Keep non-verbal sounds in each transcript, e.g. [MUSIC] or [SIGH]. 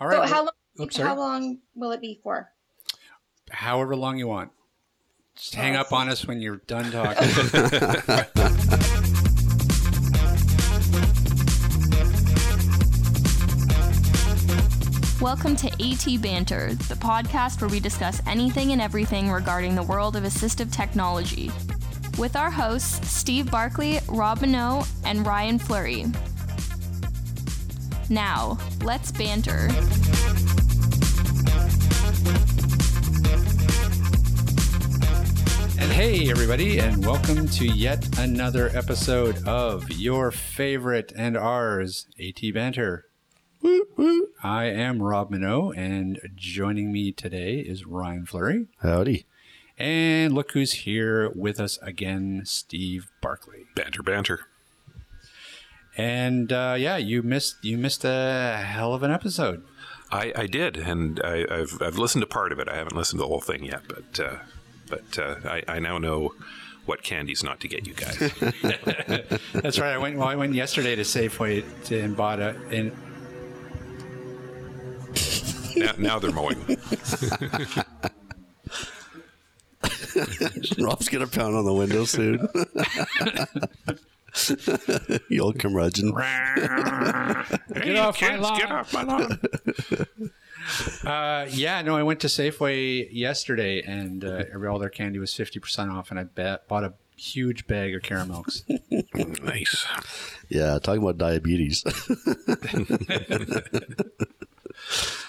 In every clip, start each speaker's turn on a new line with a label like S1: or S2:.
S1: All
S2: So
S1: right.
S2: how long?
S1: Oh, Oops,
S2: how long will it be for?
S1: However long you want. Just hang oh, up on us when you're done talking. [LAUGHS]
S3: Welcome to AT Banter, the podcast where we discuss anything and everything regarding the world of assistive technology. With our hosts, Steve Barkley, Rob Mineault, and Ryan Fleury. Now, let's banter.
S1: and hey, everybody, and welcome to yet another episode of your favorite and ours, AT Banter. Woo, woo. I am Rob Mineault, and joining me today is Ryan Fleury.
S4: Howdy.
S1: And look who's here with us again, Steve Barkley.
S5: Banter, banter.
S1: And uh, yeah, you missed you missed a hell of an episode.
S5: I, I did, and I, I've I've listened to part of it. I haven't listened to the whole thing yet, but uh, but uh, I, I now know what candies not to get you guys. [LAUGHS] [LAUGHS]
S1: That's right. I went. Well, I went yesterday to Safeway to, and bought a. And
S5: now, now they're mowing. [LAUGHS]
S4: Rob's gonna pound on the window soon. [LAUGHS] you old curmudgeon. [LAUGHS]
S5: get
S1: off my
S5: kids,
S1: lawn.
S5: Get off my lawn! [LAUGHS]
S1: uh, yeah, no, I went to Safeway yesterday, and uh, every- all their candy was fifty percent off, and I bet, bought a huge bag of caramels.
S5: nice.
S4: Yeah, talking about diabetes.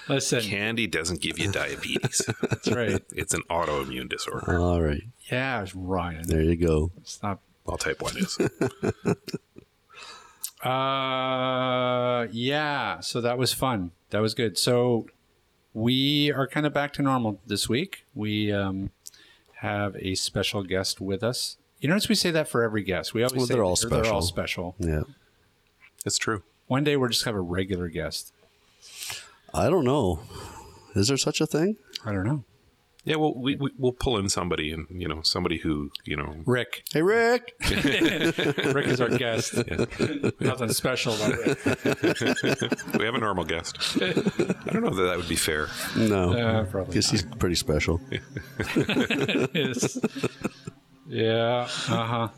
S1: Listen,
S5: Candy doesn't give you diabetes.
S1: that's right.
S5: It's an autoimmune disorder.
S4: All right,
S1: Yeah, it's Ryan.
S4: there you go.
S1: Stop.
S5: Well, type one is. [LAUGHS]
S1: Uh, yeah. So that was fun. That was good. So we are kind of back to normal this week. We um, have a special guest with us. You notice we say that for every guest. We always
S4: Well,
S1: say
S4: they're all
S1: They're all
S4: special.
S1: special.
S4: Yeah,
S5: It's true.
S1: One day we're just have a regular guest.
S4: I don't know. Is there such a thing?
S1: I don't know.
S5: Yeah, well, we, we we'll pull in somebody, and you know, somebody who you know.
S1: Rick.
S4: Hey, Rick. [LAUGHS]
S1: Rick is our guest. Nothing special about Rick. [LAUGHS]
S5: We have a normal guest. I don't know that that would be fair.
S4: No,
S1: Uh, probably
S4: guess he's pretty special. [LAUGHS]
S1: is. Yeah. Uh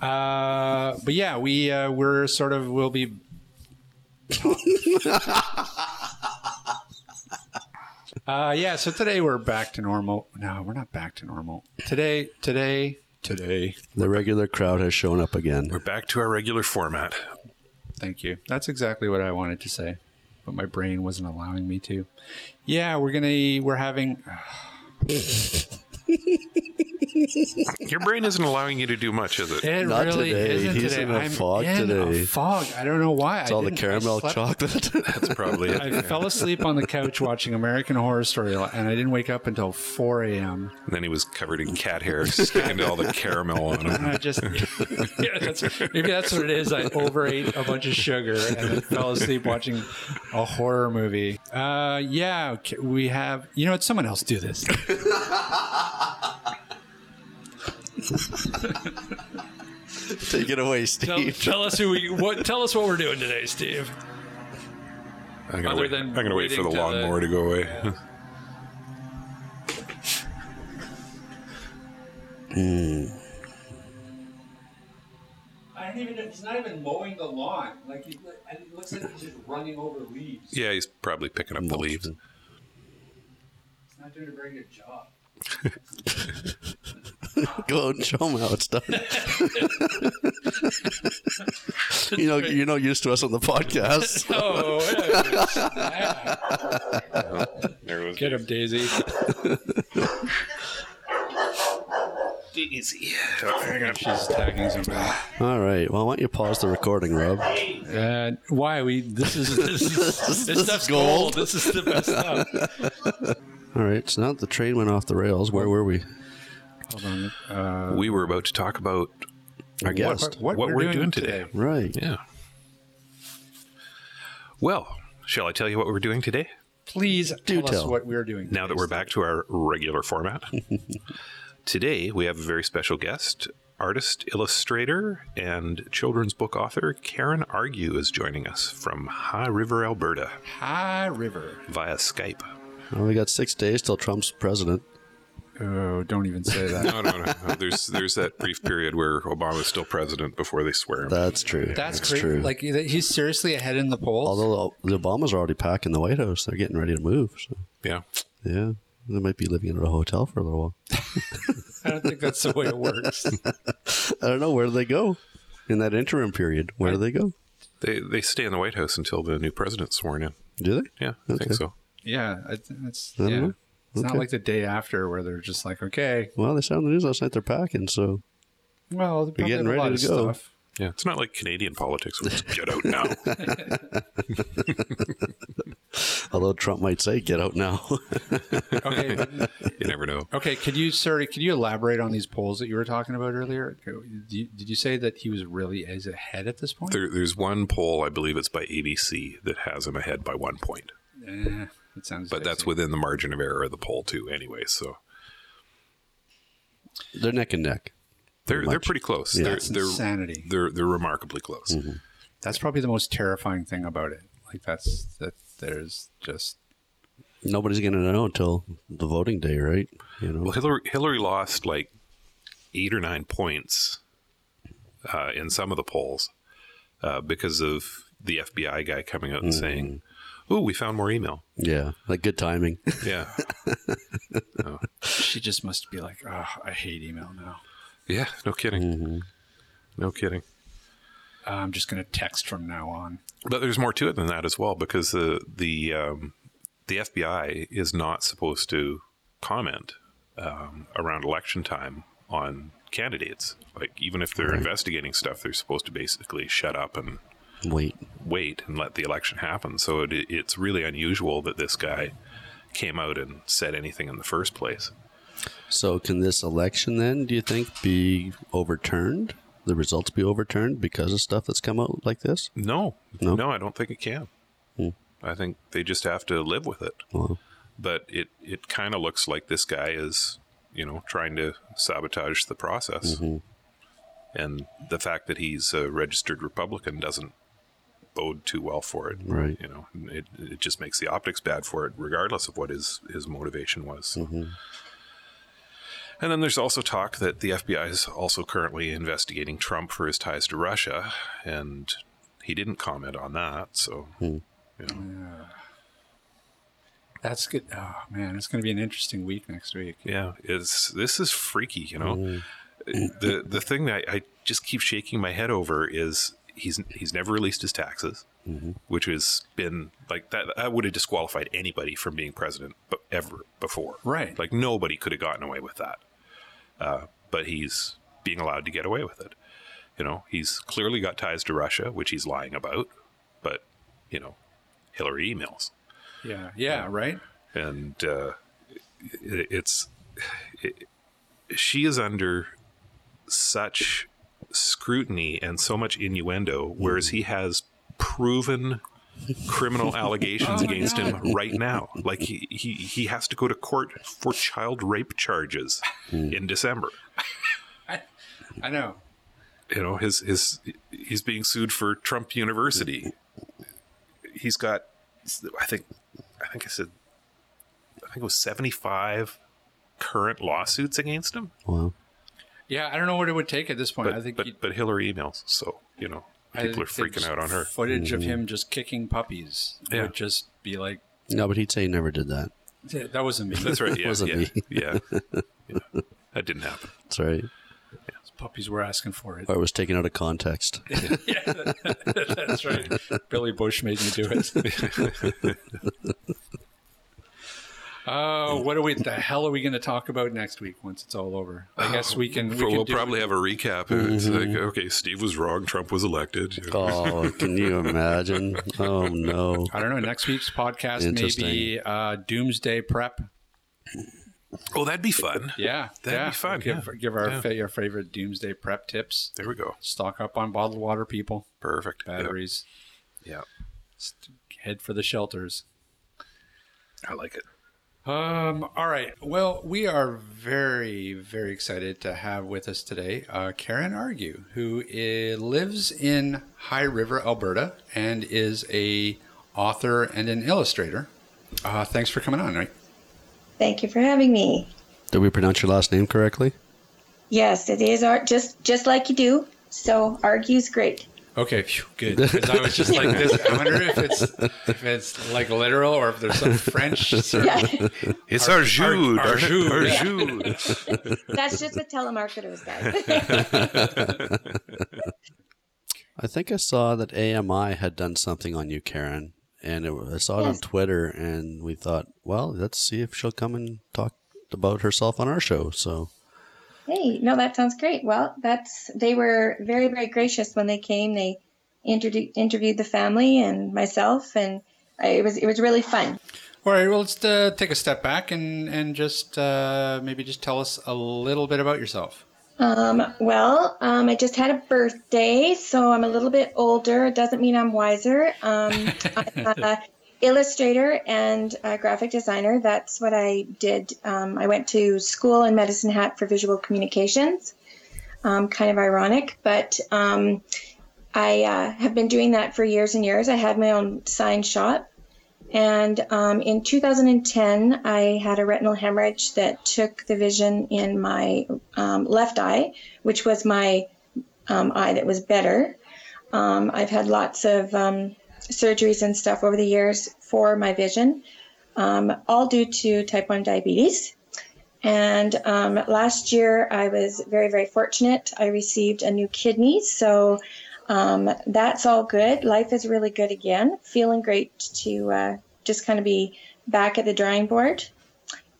S1: huh. Uh, but yeah, we uh, we're sort of will be. Uh, yeah. So today we're back to normal. No, we're not back to normal. Today, today, today.
S4: The regular crowd has shown up again.
S5: We're back to our regular format.
S1: Thank you. That's exactly what I wanted to say, but my brain wasn't allowing me to. Yeah, we're gonna we're having. [SIGHS] [LAUGHS]
S5: Your brain isn't allowing you to do much, is it?
S1: It
S4: Not
S1: really
S4: today.
S1: isn't
S4: He's
S1: today.
S4: in a
S1: I'm
S4: fog
S1: in
S4: today.
S1: A fog. I don't know why.
S4: It's all the caramel chocolate. [LAUGHS]
S5: That's probably it.
S1: I fell asleep on the couch watching American Horror Story, and I didn't wake up until 4 a.m.
S5: And then he was covered in cat hair, sticking to all the caramel on
S1: And
S5: him.
S1: I just, [LAUGHS] yeah, that's, maybe that's what it is. I overate a bunch of sugar and then fell asleep watching a horror movie. Uh, yeah, okay, we have, you know what? Someone else do this.
S4: Take it away,
S1: Tell,
S4: Steve.
S1: tell us who we, what, tell us what we're doing today, Steve.
S5: I'm gonna
S1: Other
S5: wait,
S1: than
S5: I'm gonna wait for the
S1: waiting to the-
S5: lawnmower to go away. [LAUGHS]
S1: I don't even, he's not even mowing the lawn. Like, he, and it looks like he's just running over leaves.
S5: Yeah, he's probably picking up the leaves.
S1: He's not doing a very good job. [LAUGHS]
S4: Go out and show them how it's done. [LAUGHS] you know, you're not used to us on the podcast. [LAUGHS]
S1: Oh,
S5: There was.
S1: get him, Daisy.
S5: Easy.
S1: She's tagging somebody.
S4: All right. Well, why don't you pause the recording, Rob?
S1: Uh, why we? This is [LAUGHS] this is [LAUGHS] this,
S4: This
S1: stuff's gold.
S4: gold.
S1: This is the best stuff. [LAUGHS]
S4: All right. So now the train went off the rails, where were we?
S1: Hold on. Uh,
S5: We were about to talk about
S4: Our guest.
S1: what,
S5: what we're doing today.
S4: Right.
S5: Yeah. Well, shall I tell you what we're doing today?
S1: Please
S4: Do
S1: tell, us what we're doing.
S5: Now that we're back to our regular format. Today, we have a very special guest, artist, illustrator, and children's book author Karen Argue is joining us from High River, Alberta,
S1: High River.
S5: via Skype.
S4: Well, we got six days till Trump's president.
S1: Oh, don't even say that.
S5: No, [LAUGHS] no, no. no. There's there's that brief period where Obama's still president before they swear him.
S4: That's true.
S1: That's,
S4: That's
S1: great.
S4: true.
S1: Like he's seriously ahead in the polls.
S4: Although the Obamas are already packing the White House, they're getting ready to move. So
S5: yeah.
S4: yeah, they might be living in a hotel for a little while. [LAUGHS]
S1: I don't think that's the way it works. [LAUGHS]
S4: I don't know where do they go in that interim period. Where do they go?
S5: They they stay in the White House until the new president's sworn in.
S4: Do they?
S5: Yeah, I think so.
S1: Yeah, I th- it's
S4: I don't
S1: yeah.
S4: know.
S1: It's not like the day after where they're just like, okay,
S4: Well, they said on the news last night they're packing. So
S1: well, they're
S4: getting
S1: getting a lot
S4: ready to go.
S1: stuff.
S5: Yeah, it's not like Canadian politics. Where it's get out now. [LAUGHS]
S4: although Trump might say, "Get out now." [LAUGHS]
S1: Okay, [LAUGHS]
S5: you never know.
S1: okay. Could you, sorry, could you elaborate on these polls that you were talking about earlier? Did you, did you say that he was really is ahead at this point?
S5: There, there's one poll, I believe it's by ABC, that has him ahead by one point.
S1: Eh, it sounds.
S5: But that's within the margin of error of the poll too, anyway. So
S4: they're neck and neck.
S5: They're they're pretty close.
S4: Yeah.
S5: They're,
S1: That's
S5: they're
S1: insanity.
S5: they're they're remarkably close.
S1: That's probably the most terrifying thing about it. Like that's that. There's just
S4: Nobody's going to know until the voting day, right? You know.
S5: Well, Hillary Hillary lost like eight or nine points uh, in some of the polls uh, because of the FBI guy coming out and saying, "Oh, we found more email."
S4: Yeah, like good timing.
S5: Yeah, [LAUGHS]
S1: she just must be like, oh, I hate email now.
S5: Yeah, no kidding, no kidding.
S1: I'm just gonna text from now on.
S5: But there's more to it than that as well, because the the um, the FBI is not supposed to comment um, around election time on candidates. Like even if they're investigating stuff, they're supposed to basically shut up and
S4: Wait,
S5: wait and let the election happen. So it, it's really unusual that this guy came out and said anything in the first place.
S4: So, can this election then, do you think, be overturned? The results be overturned because of stuff that's come out like this?
S5: No,
S4: No?
S5: no, I don't think it can. Hmm. I think they just have to live with it.
S4: Well,
S5: but it it kind of looks like this guy is you know trying to sabotage the process mm-hmm. and the fact that he's a registered republican doesn't bode too well for it
S4: Right.
S5: you know it, it just makes the optics bad for it regardless of what his his motivation was mm-hmm. And then there's also talk that the FBI is also currently investigating Trump for his ties to Russia, and he didn't comment on that. So, hmm. you know,
S1: That's good. Oh man, it's gonna be an interesting week next week.
S5: Yeah, it's this is freaky, you know. Hmm. the the thing that I, I just keep shaking my head over is he's he's never released his taxes, mm-hmm. which has been like that. That would have disqualified anybody from being president, but ever before,
S1: Right.
S5: Like nobody could have gotten away with that. Uh, but he's being allowed to get away with it. You know, he's clearly got ties to Russia, which he's lying about. But you know, Hillary emails
S1: Yeah, yeah, right.
S5: and uh, it, it's it, she is under such scrutiny and so much innuendo, whereas he has proven criminal [LAUGHS] oh, allegations against him right now. Like he, he he has to go to court for child rape charges hmm. in December. [LAUGHS]
S1: I know.
S5: You know, his his he's being sued for Trump University. He's got, I think, I think I said, I think it was seventy five current lawsuits against him.
S4: well,
S1: Yeah, I don't know what it would take at this point.
S5: But
S1: I think
S5: but, but Hillary emails, so you know
S1: I
S5: people are freaking out on her.
S1: Footage of him mm-hmm. just kicking puppies
S5: Yeah.
S1: would just be like,
S4: no, but he'd say he never did that.
S1: "Yeah, that wasn't me.
S5: That's right. [LAUGHS] Yeah,
S4: Wasn't
S5: yeah,
S4: me.
S5: yeah, [LAUGHS] yeah. That didn't happen.
S4: That's right.
S1: puppies were asking for it.
S4: Or it was taken out of context. [LAUGHS]
S1: That's right. Billy Bush made me do it. Oh, what are we? The hell are we going to talk about next week once it's all over? I guess we can. We can
S5: we'll
S1: do-
S5: probably have a recap. It's like, okay, Steve was wrong. Trump was elected. you know.
S4: oh, can you imagine? Oh, no.
S1: I don't know. Next week's podcast may be uh, Doomsday Prep.
S5: Oh, that'd be fun.
S1: Yeah,
S5: That'd
S1: yeah.
S5: be fun,
S1: Give,
S5: yeah.
S1: give our
S5: Yeah.
S1: fa- your favorite Doomsday Prep tips.
S5: There we go.
S1: Stock up on bottled water, people.
S5: Perfect.
S1: Batteries.
S5: Yeah,
S1: Head for the shelters.
S5: I like it.
S1: Um, all right. Well, we are very, very excited to have with us today uh, Karen Argue, who lives in High River, Alberta, and is a author and an illustrator. Uh, thanks for coming on. Right?
S2: Thank you for having me.
S4: Did we pronounce your last name correctly?
S2: Yes, it is art just just like you do. So argues great.
S1: Okay, phew, good. [LAUGHS] 'Cause I was just like this. I wonder if it's if it's like literal or if there's some French. Sort [LAUGHS]
S2: Yeah,
S1: of, [LAUGHS]
S5: It's
S1: Ar-
S5: our Jude.
S1: Ar- Arjude.
S5: Arjude.
S2: that's just the telemarketers, guys.
S4: I think I saw that AMI had done something on you, Karen, and it, I saw it on Twitter, and we thought, well, let's see if she'll come and talk about herself on our show. So,
S2: hey, no, that sounds great. Well, that's they were very very gracious when they came. They interviewed interviewed the family and myself, and I, it was it was really fun.
S1: All right. Well, let's uh, take a step back and and just uh, maybe just tell us a little bit about yourself.
S2: Um, well, um, I just had a birthday, so I'm a little bit older. It doesn't mean I'm wiser. Um, [LAUGHS] I'm a illustrator and graphic designer. That's what I did. Um, I went to school in Medicine Hat for visual communications. Um, kind of ironic, but um, I uh, have been doing that for years and years. I had my own sign shop. And um, in 2010, I had a retinal hemorrhage that took the vision in my um, left eye, which was my um, eye that was better. I've had lots of surgeries and stuff over the years for my vision, um, all due to type 1 diabetes. And um, last year, I was very, very fortunate. I received a new kidney. So um, that's all good. Life is really good again. Feeling great to uh, just kind of be back at the drawing board.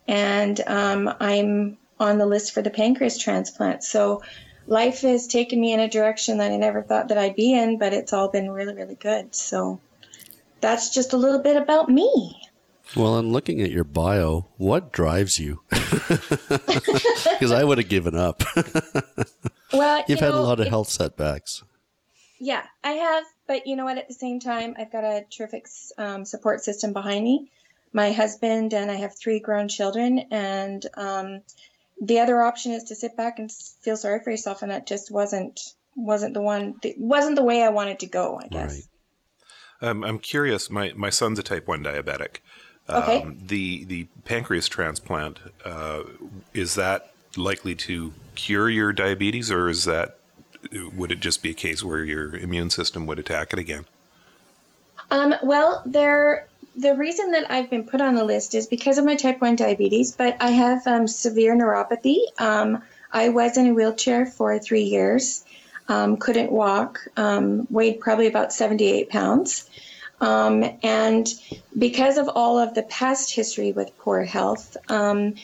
S2: And um, I'm on the list for the pancreas transplant. So life has taken me in a direction that I never thought that I'd be in, but it's all been really, really good. So that's just a little bit about me.
S4: well, in looking at your bio, what drives you? [LAUGHS] Because I would have given up. [LAUGHS]
S2: Well,
S4: You've
S2: you
S4: had a lot of
S2: it-
S4: health setbacks.
S2: Yeah, I have, but you know what? At the same time, I've got a terrific um, support system behind me. My husband and I have three grown children, and um, the other option is to sit back and feel sorry for yourself, and that just wasn't wasn't the one. Wasn't the way I wanted to go. I guess.
S4: Right.
S5: Um, I'm curious. My my son's a type one diabetic.
S2: Okay.
S5: Um, the the pancreas transplant uh, is that likely to cure your diabetes, or is that would it just be a case where your immune system would attack it again?
S2: Um, well, there. The reason that I've been put on the list is because of my type 1 diabetes, but I have um, severe neuropathy. Um, I was in a wheelchair for three years, um, couldn't walk, um, weighed probably about 78 pounds. Um, and because of all of the past history with poor health, um,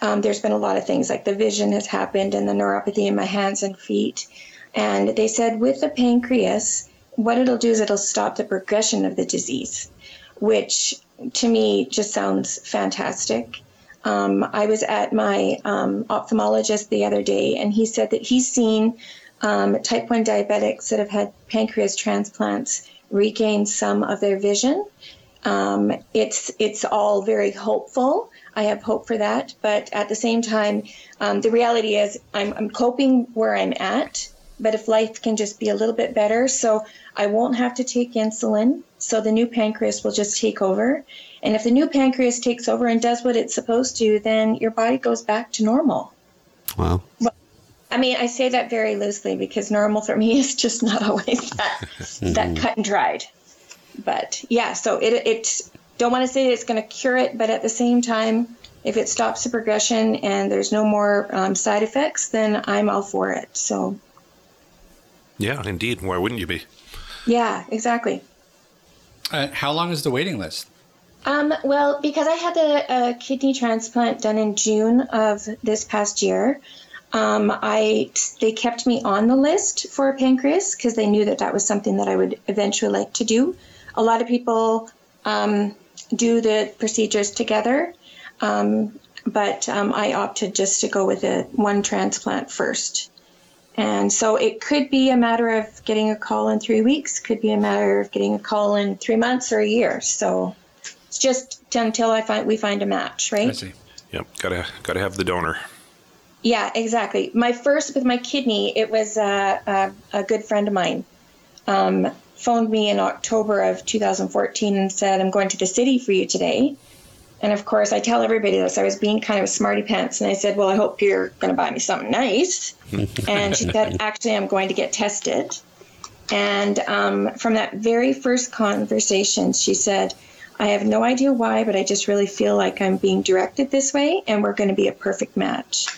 S2: there's been a lot of things like the vision has happened and the neuropathy in my hands and feet. And they said with the pancreas, what it'll do is it'll stop the progression of the disease, which to me just sounds fantastic. Um, I was at my um, ophthalmologist the other day, and he said that he's seen um, type 1 diabetics that have had pancreas transplants regain some of their vision. Um, it's it's all very hopeful. I have hope for that, but at the same time, um, the reality is I'm, I'm coping where I'm at. But if life can just be a little bit better, so I won't have to take insulin, so the new pancreas will just take over. And if the new pancreas takes over and does what it's supposed to, then your body goes back to normal.
S4: Wow.
S2: I mean, I say that very loosely because normal for me [LAUGHS] is just not always that [LAUGHS] that cut and dried. But yeah, so it it don't want to say it's going to cure it, but at the same time, if it stops the progression and there's no more um, side effects, then I'm all for it. So
S5: Yeah, indeed. Why wouldn't you be?
S2: yeah, exactly.
S1: Uh, how long is the waiting list?
S2: Um, well, because I had a, a kidney transplant done in June of this past year, um, I they kept me on the list for a pancreas because they knew that that was something that I would eventually like to do. A lot of people um, do the procedures together, um, but um, I opted just to go with a one transplant first. And so it could be a matter of getting a call in three weeks, could be a matter of getting a call in three months or a year. So it's just until I find we find a match, right?
S1: I see.
S5: Yep, gotta gotta have the donor.
S2: Yeah, exactly. My first with my kidney, it was uh, a, a good friend of mine. Um, phoned me in October of 2014 and said, "I'm going to the city for you today." And of course, I tell everybody this. I was being kind of a smarty pants, and I said, "Well, I hope you're going to buy me something nice." [LAUGHS] and she said, "Actually, I'm going to get tested." And um, from that very first conversation, she said, I have no idea why, but I just really feel like I'm being directed this way, and we're going to be a perfect match.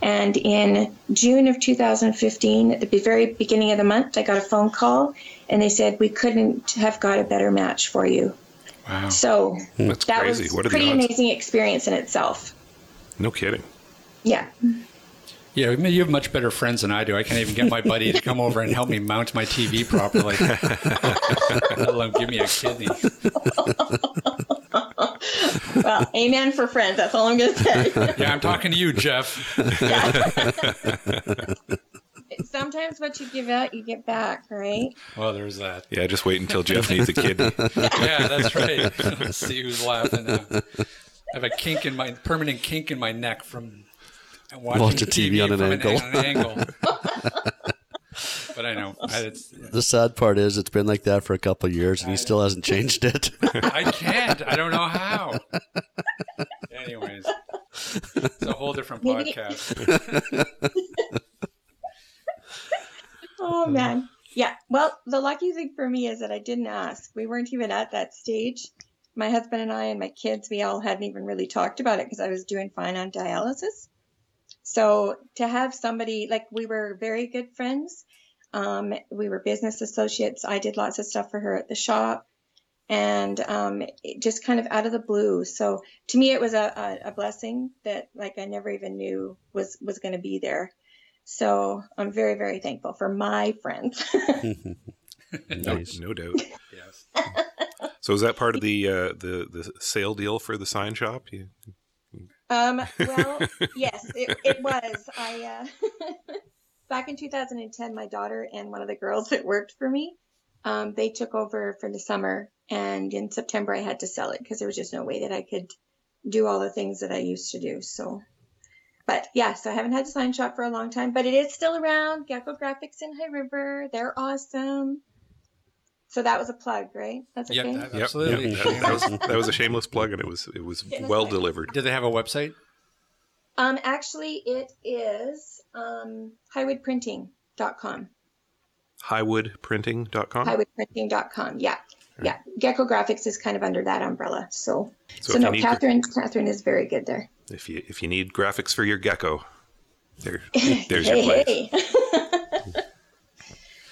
S2: And in June of 2015, at the very beginning of the month, I got a phone call, and they said, We couldn't have got a better match for you.
S1: Wow.
S2: So
S5: That's
S2: that
S5: crazy.
S2: was
S5: What are
S2: pretty
S5: odds?
S2: amazing experience in itself.
S5: No kidding.
S2: Yeah.
S1: Yeah, you have much better friends than I do. I can't even get my buddy to come over and help me mount my TV properly, [LAUGHS] let alone give me a kidney.
S2: Well, amen for friends. That's all I'm going to say.
S1: Yeah, I'm talking to you, Jeff. [LAUGHS]
S2: Sometimes what you give out, you get back, right?
S1: Well, there's that.
S5: Yeah, just wait until Jeff needs a kidney. [LAUGHS]
S1: Yeah, that's right. Let's [LAUGHS] see who's laughing now. I have a kink in my permanent kink in my neck from watching
S4: Watching TV on an
S1: from
S4: angle.
S1: on an angle. [LAUGHS] but I know I, it's,
S4: The sad part is it's been like that for a couple of years and he still hasn't changed it.
S1: I can't. I don't know how. Anyways, it's a whole different podcast.
S2: Oh man. Yeah. Well, the lucky thing for me is that I didn't ask. We weren't even at that stage. My husband and I and my kids, we all hadn't even really talked about it because I was doing fine on dialysis. So to have somebody like we were very good friends. Um, we were business associates. I did lots of stuff for her at the shop and um, it just kind of out of the blue. So to me, it was a, a, a blessing that like I never even knew was, was going to be there. So I'm very, very thankful for my friends. [LAUGHS]
S5: No, no doubt. [LAUGHS]
S1: Yes. [LAUGHS]
S5: So is that part of the uh, the the sale deal for the sign shop? You,
S2: um, well, yes, it, it was. I uh, back in 2010, my daughter and one of the girls that worked for me, um, they took over for the summer, and in September I had to sell it because there was just no way that I could do all the things that I used to do. So, but yeah, so I haven't had a sign shop for a long time, but it is still around. Gecko Graphics in High River, they're awesome. So that was a plug, right? That's
S1: Yep,
S2: okay.
S1: that-
S5: Yep,
S1: absolutely.
S5: yep, that, that was, [LAUGHS] that was a shameless plug, and it was it was [LAUGHS]
S2: Shameless
S5: well
S2: plug.
S5: delivered.
S1: Did they have a website?
S2: Um, actually, it is um, highwoodprinting.com.
S5: Highwoodprinting.com.
S2: Highwoodprinting.com. Yeah. Yeah. Gecko Graphics is kind of under that umbrella. So,
S5: So
S2: so, no, Catherine, Catherine is very good there.
S5: If you if you need graphics for your gecko, there [LAUGHS] there's your
S2: hey,
S5: place.
S2: hey. [LAUGHS]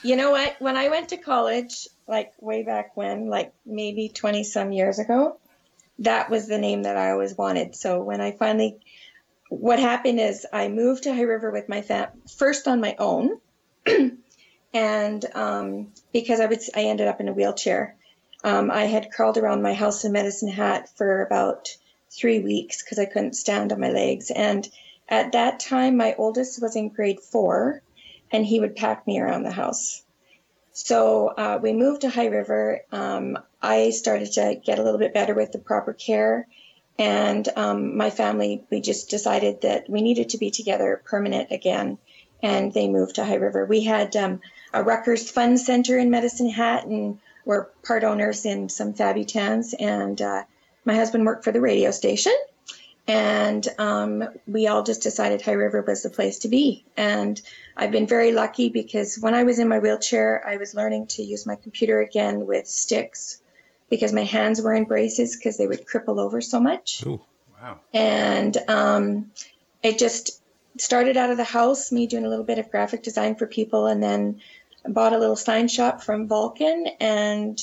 S2: you know what? When I went to college, like way back when, like maybe 20 some years ago, that was the name that I always wanted. So when I finally, what happened is I moved to High River with my fam, first on my own. [CLEARS THROAT] and um, because I, would, I ended up in a wheelchair, um, I had crawled around my house in Medicine Hat for about three weeks because I couldn't stand on my legs. And at that time, my oldest was in grade four, and he would pack me around the house. So uh, we moved to High River. Um, I started to get a little bit better with the proper care. And um, my family, we just decided that we needed to be together permanent again. And they moved to High River. We had um, a Rutgers Fun Center in Medicine Hat, and we're part owners in some Fabutans. And uh, my husband worked for the radio station. And um, we all just decided High River was the place to be. And I've been very lucky because when I was in my wheelchair, I was learning to use my computer again with sticks because my hands were in braces because they would cripple over so much.
S5: Ooh,
S1: Wow.
S2: And um, it just started out of the house, me doing a little bit of graphic design for people, and then bought a little sign shop from Vulcan and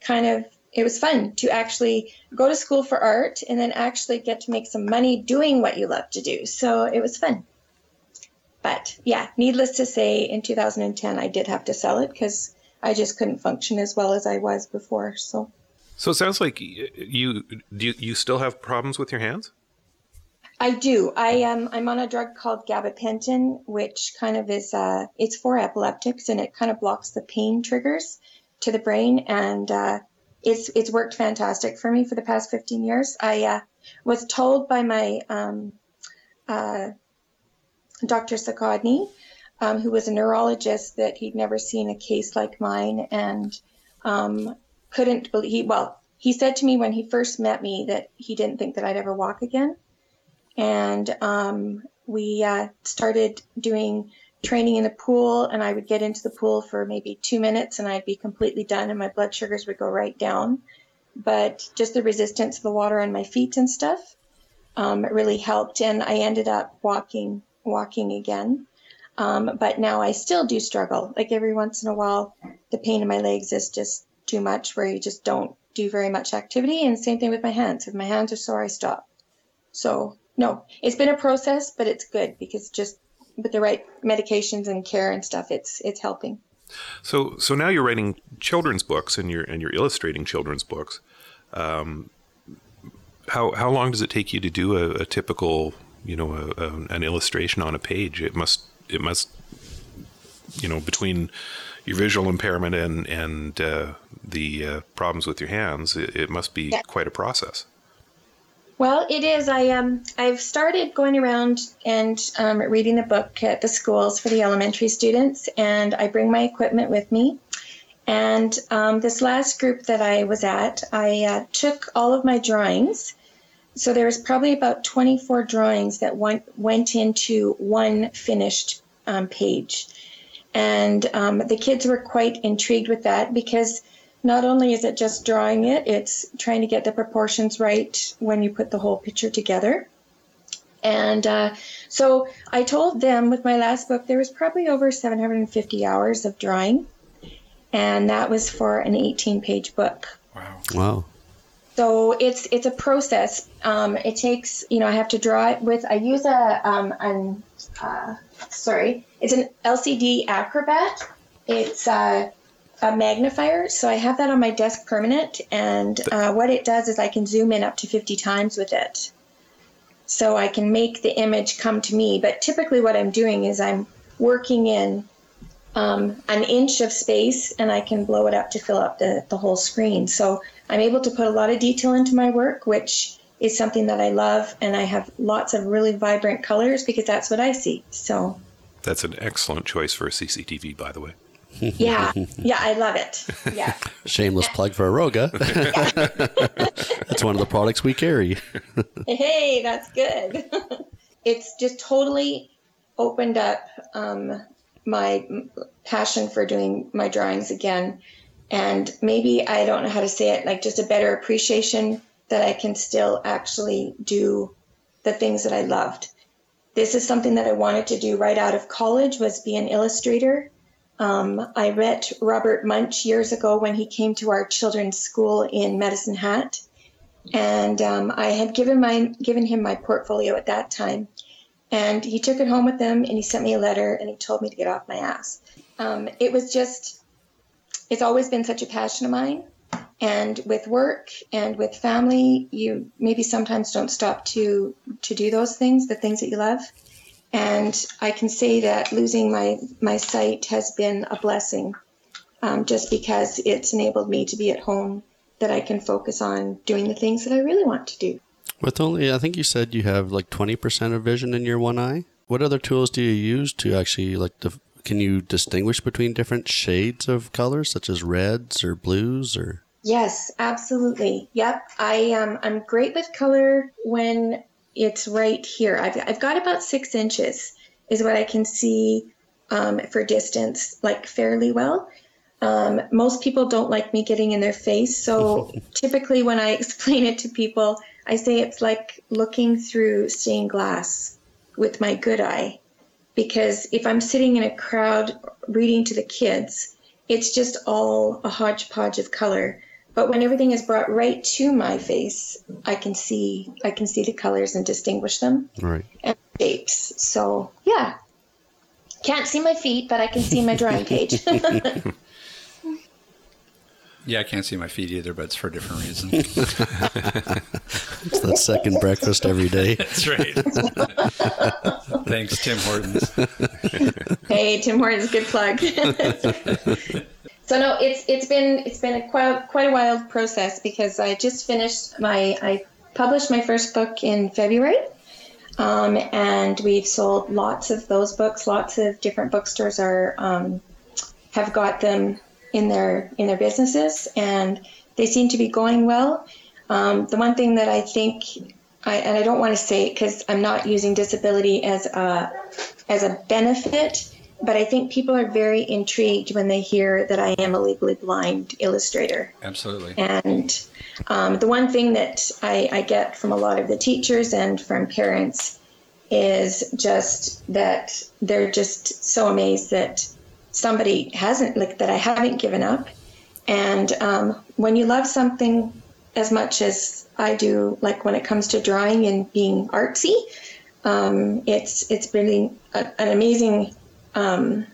S2: kind of it was fun to actually go to school for art and then actually get to make some money doing what you love to do. So it was fun. But yeah, needless to say, in 2010, I did have to sell it because I just couldn't function as well as I was before. So
S5: so it sounds like you do. You, you still have problems with your hands?
S2: I do. I um I'm on a drug called gabapentin, which kind of is uh it's for epileptics and it kind of blocks the pain triggers to the brain and uh, it's it's worked fantastic for me for the past 15 years. I uh, was told by my um, uh, Dr. Sakodny, um, who was a neurologist, that he'd never seen a case like mine and um, couldn't believe. He, well, he said to me when he first met me that he didn't think that I'd ever walk again, and um, we uh, started doing training in the pool, and I would get into the pool for maybe two minutes, and I'd be completely done, and my blood sugars would go right down. But just the resistance of the water on my feet and stuff um, really helped, and I ended up walking walking again. Um, but now I still do struggle. Like every once in a while, the pain in my legs is just too much, where you just don't do very much activity. And same thing with my hands. If my hands are sore, I stop. So no, it's been a process, but it's good because just with the right medications and care and stuff, it's it's helping.
S5: So so now you're writing children's books and you're and you're illustrating children's books. Um, how how long does it take you to do a, a typical you know a, a, an illustration on a page? It must it must you know between your visual impairment and and uh, the uh, problems with your hands, it, it must be yeah. quite a process.
S2: Well, it is. I um I've started going around and um, reading the book at the schools for the elementary students, and I bring my equipment with me. And um, this last group that I was at, I uh, took all of my drawings. So there was probably about 24 drawings that went went into one finished um, page, and um, the kids were quite intrigued with that because not only is it just drawing it, it's trying to get the proportions right when you put the whole picture together. And uh, so I told them with my last book, there was probably over 750 hours of drawing. And that was for an 18 page book.
S1: Wow.
S4: Wow.
S2: So it's it's a process. Um, it takes you know I have to draw it with I use a um, an uh, sorry it's an LCD Acrobat. It's uh, a magnifier. So I have that on my desk permanent. And uh, what it does is I can zoom in up to 50 times with it. So I can make the image come to me. But typically, what I'm doing is I'm working in um, an inch of space and I can blow it up to fill up the, the whole screen. So I'm able to put a lot of detail into my work, which is something that I love. And I have lots of really vibrant colors because that's what I see. So
S5: that's an excellent choice for a CCTV, by the way
S2: yeah, yeah, I love it. Yeah. [LAUGHS]
S4: Shameless plug for Aroga. [LAUGHS] that's one of the products we carry. [LAUGHS]
S2: hey, that's good. it's just totally opened up um, my passion for doing my drawings again. And maybe I don't know how to say it, like just a better appreciation that I can still actually do the things that I loved. This is something that I wanted to do right out of college was be an illustrator um, I met Robert Munsch years ago when he came to our children's school in Medicine Hat, and um, I had given my given him my portfolio at that time, and he took it home with him and he sent me a letter and he told me to get off my ass. Um, it was just, it's always been such a passion of mine, and with work and with family, you maybe sometimes don't stop to to do those things, the things that you love. And I can say that losing my, my sight has been a blessing um, just because it's enabled me to be at home that I can focus on doing the things that I really want to do.
S4: With only, I think you said you have like 20% of vision in your one eye. What other tools do you use to actually like, def- can you distinguish between different shades of colors, such as reds or blues or?
S2: Yes, absolutely. Yep. I um, I'm great with color when it's right here. I've, I've got about six inches is what I can see um, for distance, like fairly well. Um, most people don't like me getting in their face. So [LAUGHS] typically, when I [LAUGHS] explain it to people, I say it's like looking through stained glass with my good eye. Because if I'm sitting in a crowd reading to the kids, it's just all a hodgepodge of color. But when everything is brought right to my face, I can see I can see the colors and distinguish them.
S4: Right.
S2: And shapes. So yeah. Can't see my feet, but I can see my drawing [LAUGHS] page. [LAUGHS]
S1: yeah, I can't see my feet either, but it's for a different reason.
S4: it's that second breakfast every day. [LAUGHS]
S1: That's right. Thanks, Tim Hortons.
S2: hey, Tim Hortons, good plug. So no, it's it's been it's been a quite quite a wild process because I just finished my I published my first book in February, um, and we've sold lots of those books. Lots of different bookstores are um, have got them in their in their businesses, and they seem to be going well. Um, the one thing that I think, I, and I don't want to say it because I'm not using disability as a as a benefit, but I think people are very intrigued when they hear that I am a legally blind illustrator.
S1: Absolutely.
S2: And um, the one thing that I, I get from a lot of the teachers and from parents is just that they're just so amazed that somebody hasn't, like, that I haven't given up. And um, when you love something as much as I do, like when it comes to drawing and being artsy, um, it's it's really a, an amazing um,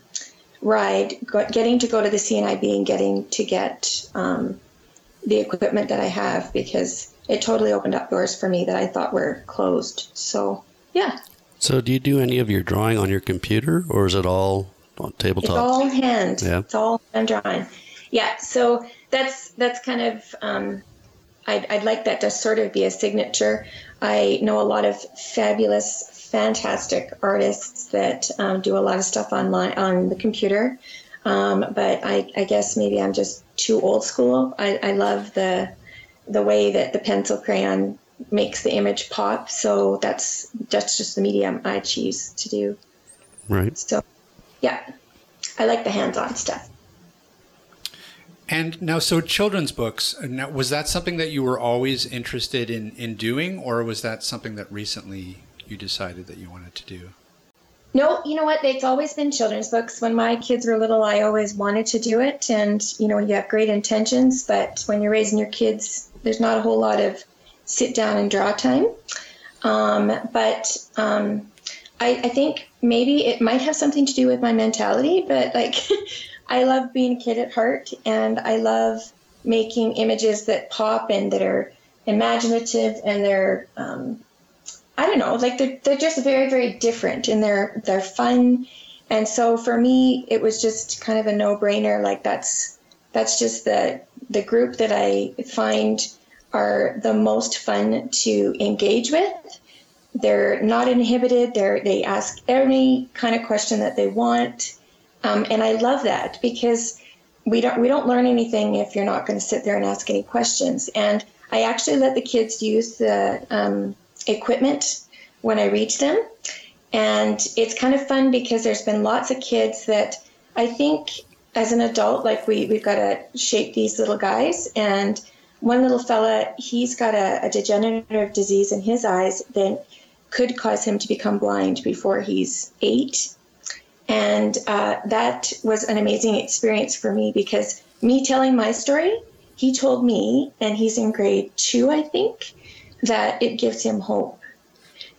S2: ride. getting to go to the CNIB and getting to get um, the equipment that I have because it totally opened up doors for me that I thought were closed. So yeah.
S4: So do you do any of your drawing on your computer, or is it all on tabletop?
S2: It's all hand.
S4: Yeah.
S2: It's all hand drawing. Yeah. So that's that's kind of um, I'd, I'd like that to sort of be a signature. I know a lot of fabulous, fantastic artists that um, do a lot of stuff online on the computer. Um, but I, I, guess maybe I'm just too old school. I, I, love the the way that the pencil crayon makes the image pop. So that's that's just the medium I choose to do.
S4: Right.
S2: So, yeah, I like the hands-on stuff.
S1: And now, so children's books, now, was that something that you were always interested in, in doing, or was that something that recently you decided that you wanted to do?
S2: No, you know what? It's always been children's books. When my kids were little, I always wanted to do it. And, you know, you have great intentions, but when you're raising your kids, there's not a whole lot of sit down and draw time. Um, but um, I, I think maybe it might have something to do with my mentality, but like, [LAUGHS] I love being a kid at heart, and I love making images that pop and that are imaginative and they're um, I don't know, like they're they're just very very different and they're they're fun. And so for me, it was just kind of a no brainer. Like that's that's just the the group that I find are the most fun to engage with. They're not inhibited. They're they ask any kind of question that they want. Um, and I love that because we don't we don't learn anything if you're not going to sit there and ask any questions. And I actually let the kids use the um, equipment when I reach them, and it's kind of fun because there's been lots of kids that I think as an adult, like we we've got to shape these little guys and. One little fella, he's got a, a degenerative disease in his eyes that could cause him to become blind before he's eight and uh, that was an amazing experience for me because me telling my story, he told me, and he's in grade two, I think, that it gives him hope.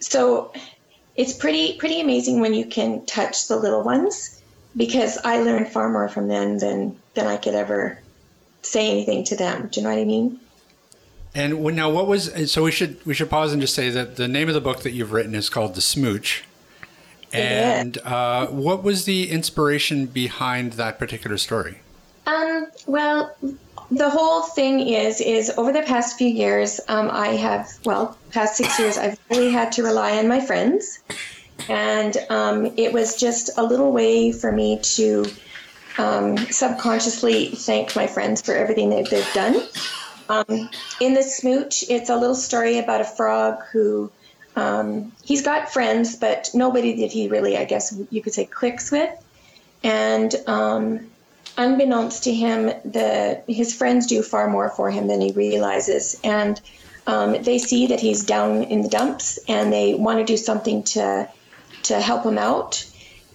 S2: So it's pretty pretty amazing when you can touch the little ones because I learned far more from them than than I could ever say anything to them. Do you know what I mean?
S1: And when, now, what was so we should we should pause and just say that the name of the book that you've written is called The Smooch. And uh, what was the inspiration behind that particular story?
S2: Um, well, the whole thing is is over the past few years, um, I have well, past six years, I've really had to rely on my friends, and um, it was just a little way for me to um, subconsciously thank my friends for everything that they've done. Um, in the smooch, it's a little story about a frog who um, he's got friends, but nobody that he really, I guess you could say, clicks with. And um, unbeknownst to him, the his friends do far more for him than he realizes, and um, they see that he's down in the dumps, and they want to do something to to help him out.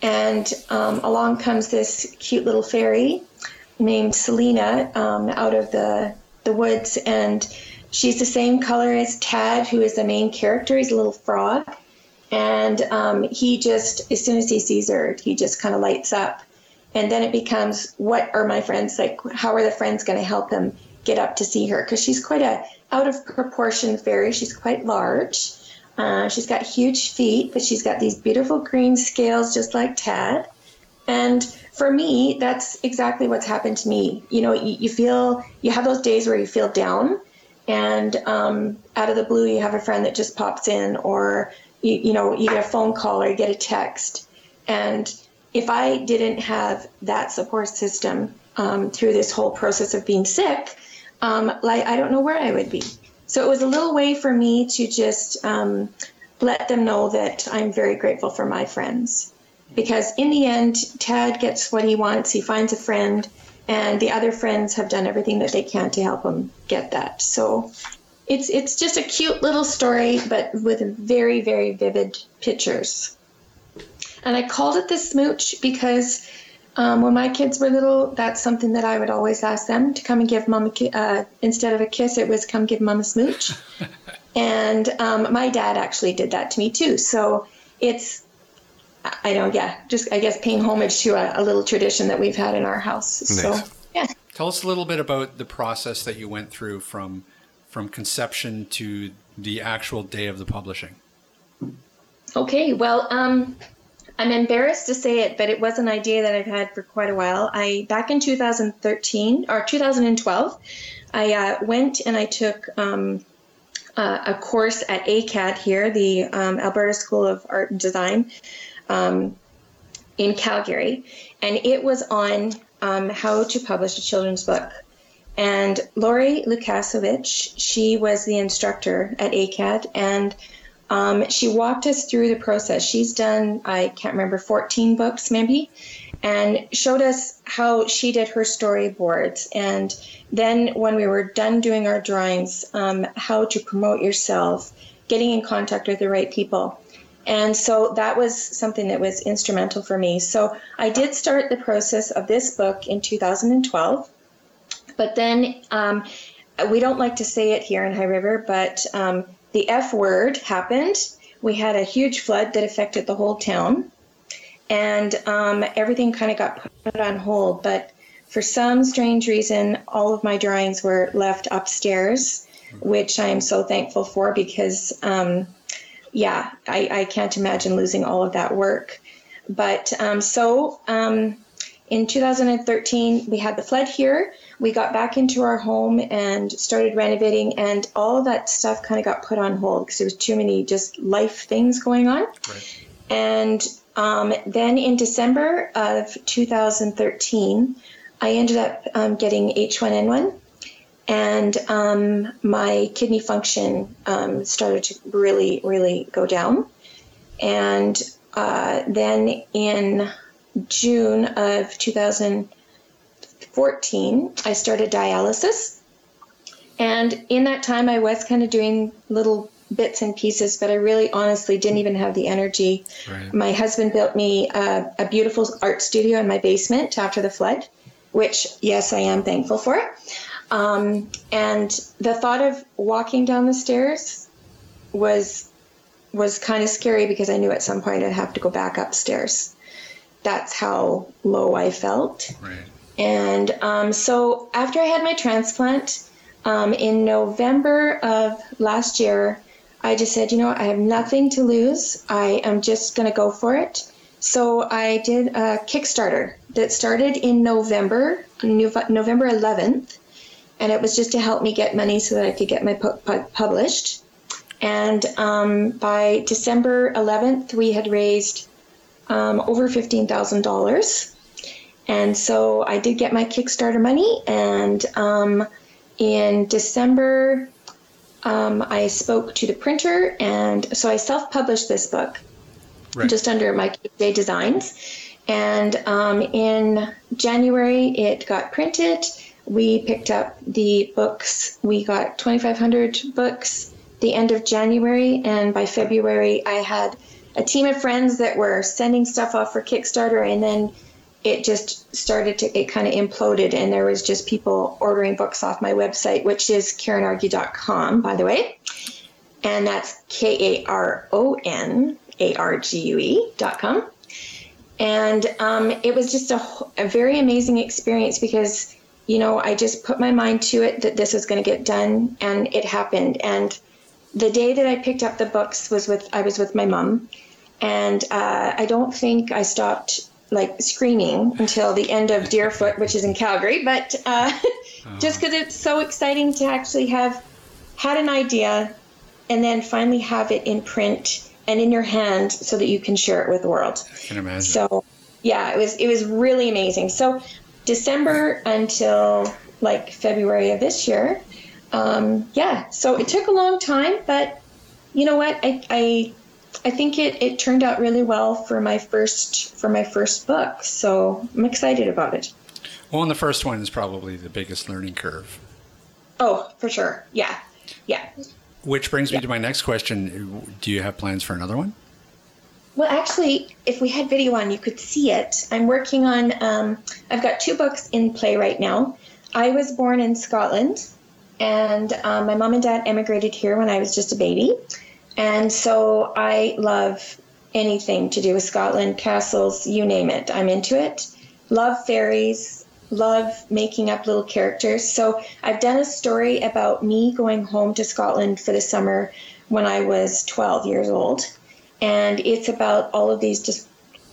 S2: And um, along comes this cute little fairy named Selena um, out of the the woods, and She's the same color as Tad, who is the main character. He's a little frog. And um, he just, as soon as he sees her, he just kind of lights up. And then it becomes, what are my friends like? How are the friends going to help him get up to see her? Because she's quite a out of proportion fairy. She's quite large. Uh, she's got huge feet, but she's got these beautiful green scales, just like Tad. And for me, that's exactly what's happened to me. You know, you, you feel, you have those days where you feel down, and um, out of the blue, you have a friend that just pops in, or, you, you know, you get a phone call or you get a text. And if I didn't have that support system um, through this whole process of being sick, um, like I don't know where I would be. So it was a little way for me to just um, let them know that I'm very grateful for my friends. Because in the end, Tad gets what he wants. He finds a friend, and the other friends have done everything that they can to help him get that. So it's it's just a cute little story, but with very very vivid pictures. And I called it the smooch because um, when my kids were little, that's something that I would always ask them to come and give mom a ki- uh, instead of a kiss, it was come give mom a smooch. [LAUGHS] and um, my dad actually did that to me too. So it's, I don't, yeah, just I guess paying homage to a, a little tradition that we've had in our house. So yeah.
S1: Tell us a little bit about the process that you went through from from conception to the actual day of the publishing.
S2: Okay, well, um, I'm embarrassed to say it, but it was an idea that I've had for quite a while. I back in 2013 or 2012, I uh, went and I took um, uh, a course at ACAD here, the um, Alberta School of Art and Design, um, in Calgary, and it was on um, how to publish a children's book. And Lori Lukasovich, she was the instructor at ACAD, and um, she walked us through the process. She's done, I can't remember, 14 books maybe, and showed us how she did her storyboards. And then when we were done doing our drawings, um, how to promote yourself, getting in contact with the right people. And so that was something that was instrumental for me. So I did start the process of this book in 2012. But then um, we don't like to say it here in High River, but um, the F word happened. We had a huge flood that affected the whole town, and um, everything kind of got put on hold. But for some strange reason, all of my drawings were left upstairs, which I am so thankful for because, um, yeah, I, I can't imagine losing all of that work. But um, so um, in 2013, we had the flood here. We got back into our home and started renovating, and all that stuff kind of got put on hold because there was too many just life things going on.
S1: Right.
S2: And um, then in December of 2013, I ended up um, getting H1N1, and um, my kidney function um, started to really, really go down. And uh, then in June of 2014, I started dialysis. And in that time, I was kind of doing little bits and pieces, but I really honestly didn't even have the energy.
S1: Right.
S2: My husband built me a, a beautiful art studio in my basement after the flood, which, yes, I am thankful for. Um, and the thought of walking down the stairs was was kind of scary because I knew at some point I'd have to go back upstairs. That's how low I felt.
S1: Right.
S2: And um, so after I had my transplant um, in November of last year, I just said, you know, I have nothing to lose. I am just going to go for it. So I did a Kickstarter that started in November, November 11th, and it was just to help me get money so that I could get my book pu- published. And um, by December 11th, we had raised um, over $15,000. And so I did get my Kickstarter money. And um, in December, um, I spoke to the printer. And so I self published this book
S1: Right.
S2: just under my Day Designs. And um, in January, it got printed. We picked up the books. We got 2,500 books the end of January. And by February, I had a team of friends that were sending stuff off for Kickstarter. And then it just started to, it kind of imploded. And there was just people ordering books off my website, which is karonargue.com, by the way. And that's K A R O N A R G U E dot com. And um, it was just a, a very amazing experience because, you know, I just put my mind to it that this was going to get done and it happened. And the day that I picked up the books was with, I was with my mom. And uh, I don't think I stopped like screaming until the end of Deerfoot, which is in Calgary. But uh, [LAUGHS] just because it's so exciting to actually have had an idea and then finally have it in print and in your hand so that you can share it with the world.
S1: I can imagine.
S2: So yeah, it was it was really amazing. So December until like February of this year. Um, yeah, so it took a long time, but you know what? I, I I think it, it turned out really well for my first for my first book. So I'm excited about it.
S1: well, and the first one is probably the biggest learning curve.
S2: Oh, for sure. Yeah. Yeah.
S1: Which brings me to my next question. Do you have plans for another one?
S2: Well, actually, if we had video on, you could see it. I'm working on, um, I've got two books in play right now. I was born in Scotland, and um, my mom and dad emigrated here when I was just a baby. And so I love anything to do with Scotland, castles, you name it. I'm into it. Love fairies, love making up little characters. So I've done a story about me going home to Scotland for the summer when I was 12 years old and it's about all of these just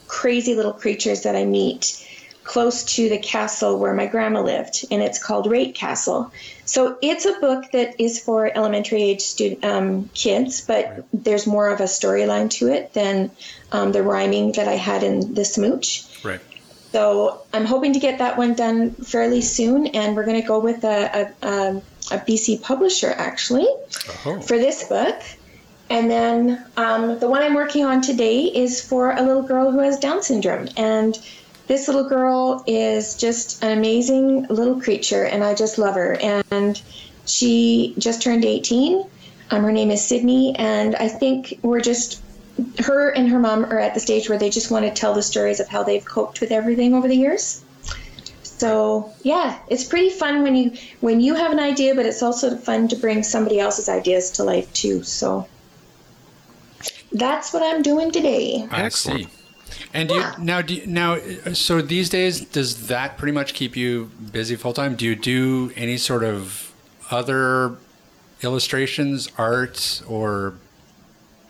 S2: crazy little creatures that I meet close to the castle where my grandma lived, and it's called Rate Castle. So it's a book that is for elementary age student um, kids, but there's more of a storyline to it than um, the rhyming that I had in the Smooch.
S1: Right.
S2: So I'm hoping to get that one done fairly soon, and we're going to go with a, a, a, a BC publisher actually
S1: Oh.
S2: for this book. And then um, the one I'm working on today is for a little girl who has Down syndrome. And this little girl is just an amazing little creature, and I just love her. And she just turned 18. Um, her name is Sydney, and I think we're just her and her mom are at the stage where they just want to tell the stories of how they've coped with everything over the years. So yeah, it's pretty fun when you when you have an idea, but it's also fun to bring somebody else's ideas to life too. So that's what I'm doing today.
S1: I
S5: Excellent.
S1: see. And do you, now, do you, now, uh, so these days, does that pretty much keep you busy full time? Do you do any sort of other illustrations, art, or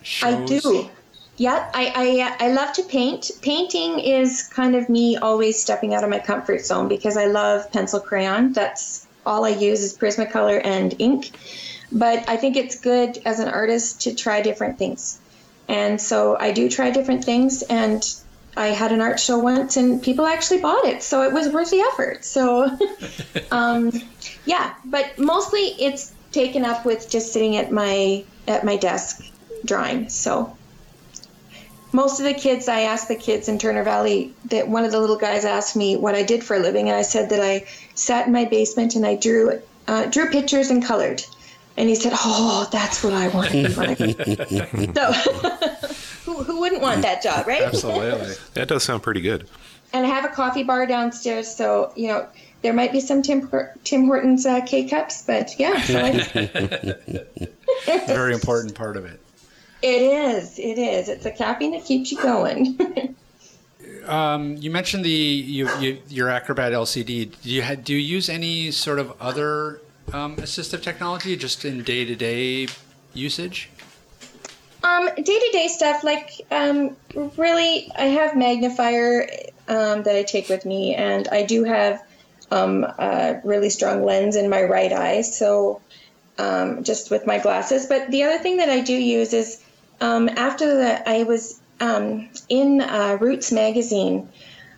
S1: shows?
S2: I do. Yeah, I, I uh, I love to paint. Painting is kind of me always stepping out of my comfort zone because I love pencil crayon. That's all I use is Prismacolor and ink. But I think it's good as an artist to try different things. And so I do try different things and I had an art show once and people actually bought it. So it was worth the effort. So [LAUGHS] um, yeah, but mostly it's taken up with just sitting at my at my desk drawing. So most of the kids, I asked the kids in Turner Valley that one of the little guys asked me what I did for a living, and I said that I sat in my basement and I drew uh, drew pictures and colored. And he said, "Oh, that's what I want." to do when I-" so, [LAUGHS] who, who wouldn't want that job, right?
S1: Absolutely.
S5: That does sound pretty good.
S2: and I have a coffee bar downstairs, so you know there might be some Tim Tim Hortons uh, K cups, but yeah, so I,
S1: Very important part of it.
S2: it is. It is. It's a caffeine that keeps you going. [LAUGHS]
S1: Um, you mentioned the you, you, your Acrobat LCD. Do you ha- do you use any sort of other um, assistive technology just in day to day usage?
S2: Um, day to day stuff, like um, really, I have magnifier um, that I take with me, and I do have um, a really strong lens in my right eye, so um, just with my glasses. But the other thing that I do use is um, after the, I was um, in uh, Roots magazine.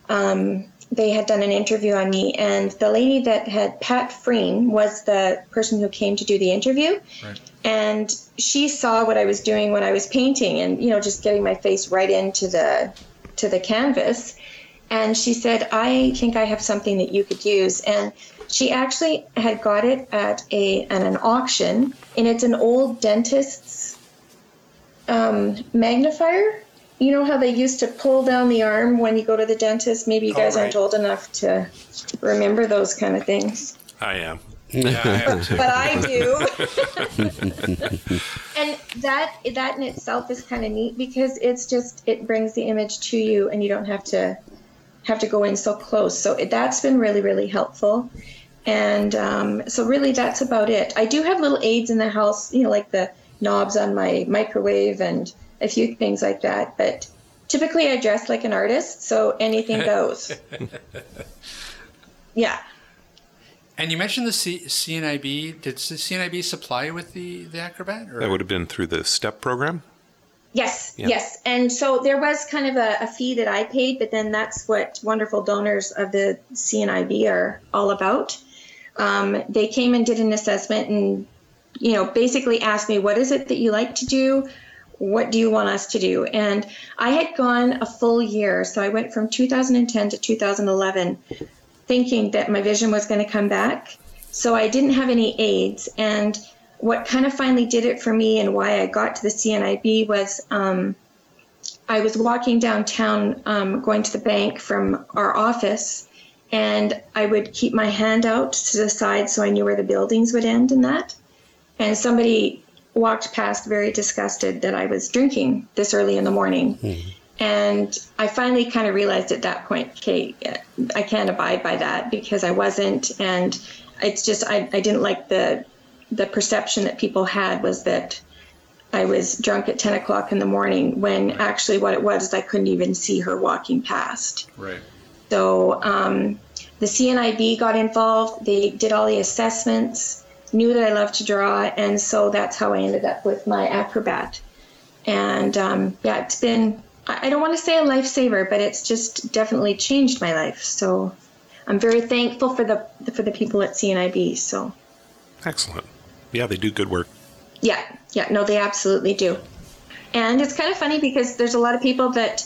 S2: Um, they had done an interview on me, and the lady that had Pat Freen was the person who came to do the interview.
S1: Right.
S2: and she saw what I was doing when I was painting and you know just getting my face right into the to the canvas. And she said I think I have something that you could use. And she actually had got it at a at an auction and it's an old dentist's um, magnifier you know how they used to pull down the arm when you go to the dentist maybe you
S1: Oh,
S2: guys
S1: right.
S2: aren't old enough to remember those kind of things
S5: I am.
S1: Yeah, I [LAUGHS]
S2: but I do. [LAUGHS] and that that in itself is kind of neat because it's just it brings the image to you, and you don't have to have to go in so close. So it, that's been really really helpful. And um, so really that's about it. I do have little aids in the house, you know, like the knobs on my microwave and a few things like that. But typically I dress like an artist, so anything [LAUGHS] goes. [LAUGHS] yeah.
S1: And you mentioned the C- CNIB. Did the CNIB supply you with the, the Acrobat? Or?
S5: That would have been through the STEP program.
S2: Yes,
S5: Yeah.
S2: yes. And so there was kind of a, a fee that I paid, but then that's what wonderful donors of the CNIB are all about. Um, they came and did an assessment and, you know, basically asked me, what is it that you like to do? What do you want us to do? And I had gone a full year. So I went from 2010 to 2011 thinking that my vision was going to come back. So I didn't have any aids. And what kind of finally did it for me and why I got to the CNIB was um, I was walking downtown um, going to the bank from our office, and I would keep my hand out to the side so I knew where the buildings would end and that. And somebody walked past very disgusted that I was drinking this early in the morning. And I finally kind of realized at that point, okay, I can't abide by that because I wasn't. And it's just, I, I didn't like the, the perception that people had was that I was drunk at 10 o'clock in the morning when actually what it was is I couldn't even see her walking past.
S1: Right.
S2: So um, the CNIB got involved. They did all the assessments, knew that I loved to draw, and so that's how I ended up with my Acrobat. And um, yeah, it's been, I don't want to say a lifesaver, but it's just definitely changed my life. So I'm very thankful for the for the people at CNIB. So
S5: Excellent. Yeah, they do good work.
S2: yeah, yeah, no, they absolutely do. And it's kind of funny because there's a lot of people that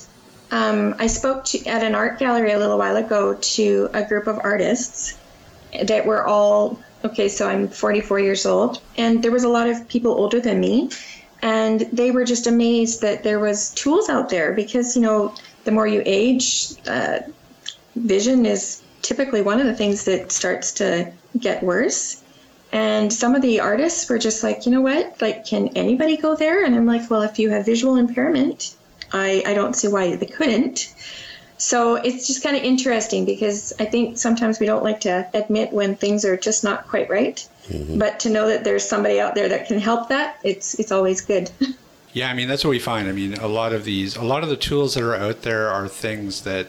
S2: um, I spoke to at an art gallery a little while ago to a group of artists that were all okay. So I'm 44 years old, and there was a lot of people older than me, and they were just amazed that there was tools out there because you know the more you age, uh, vision is typically one of the things that starts to get worse. And some of the artists were just like, you know what? Like, can anybody go there? And I'm like, well, if you have visual impairment, I, I don't see why they couldn't. So it's just kind of interesting because I think sometimes we don't like to admit when things are just not quite right. Mm-hmm. But to know that there's somebody out there that can help that, it's it's always good. [LAUGHS]
S1: Yeah, I mean that's what we find. I mean, a lot of these, a lot of the tools that are out there are things that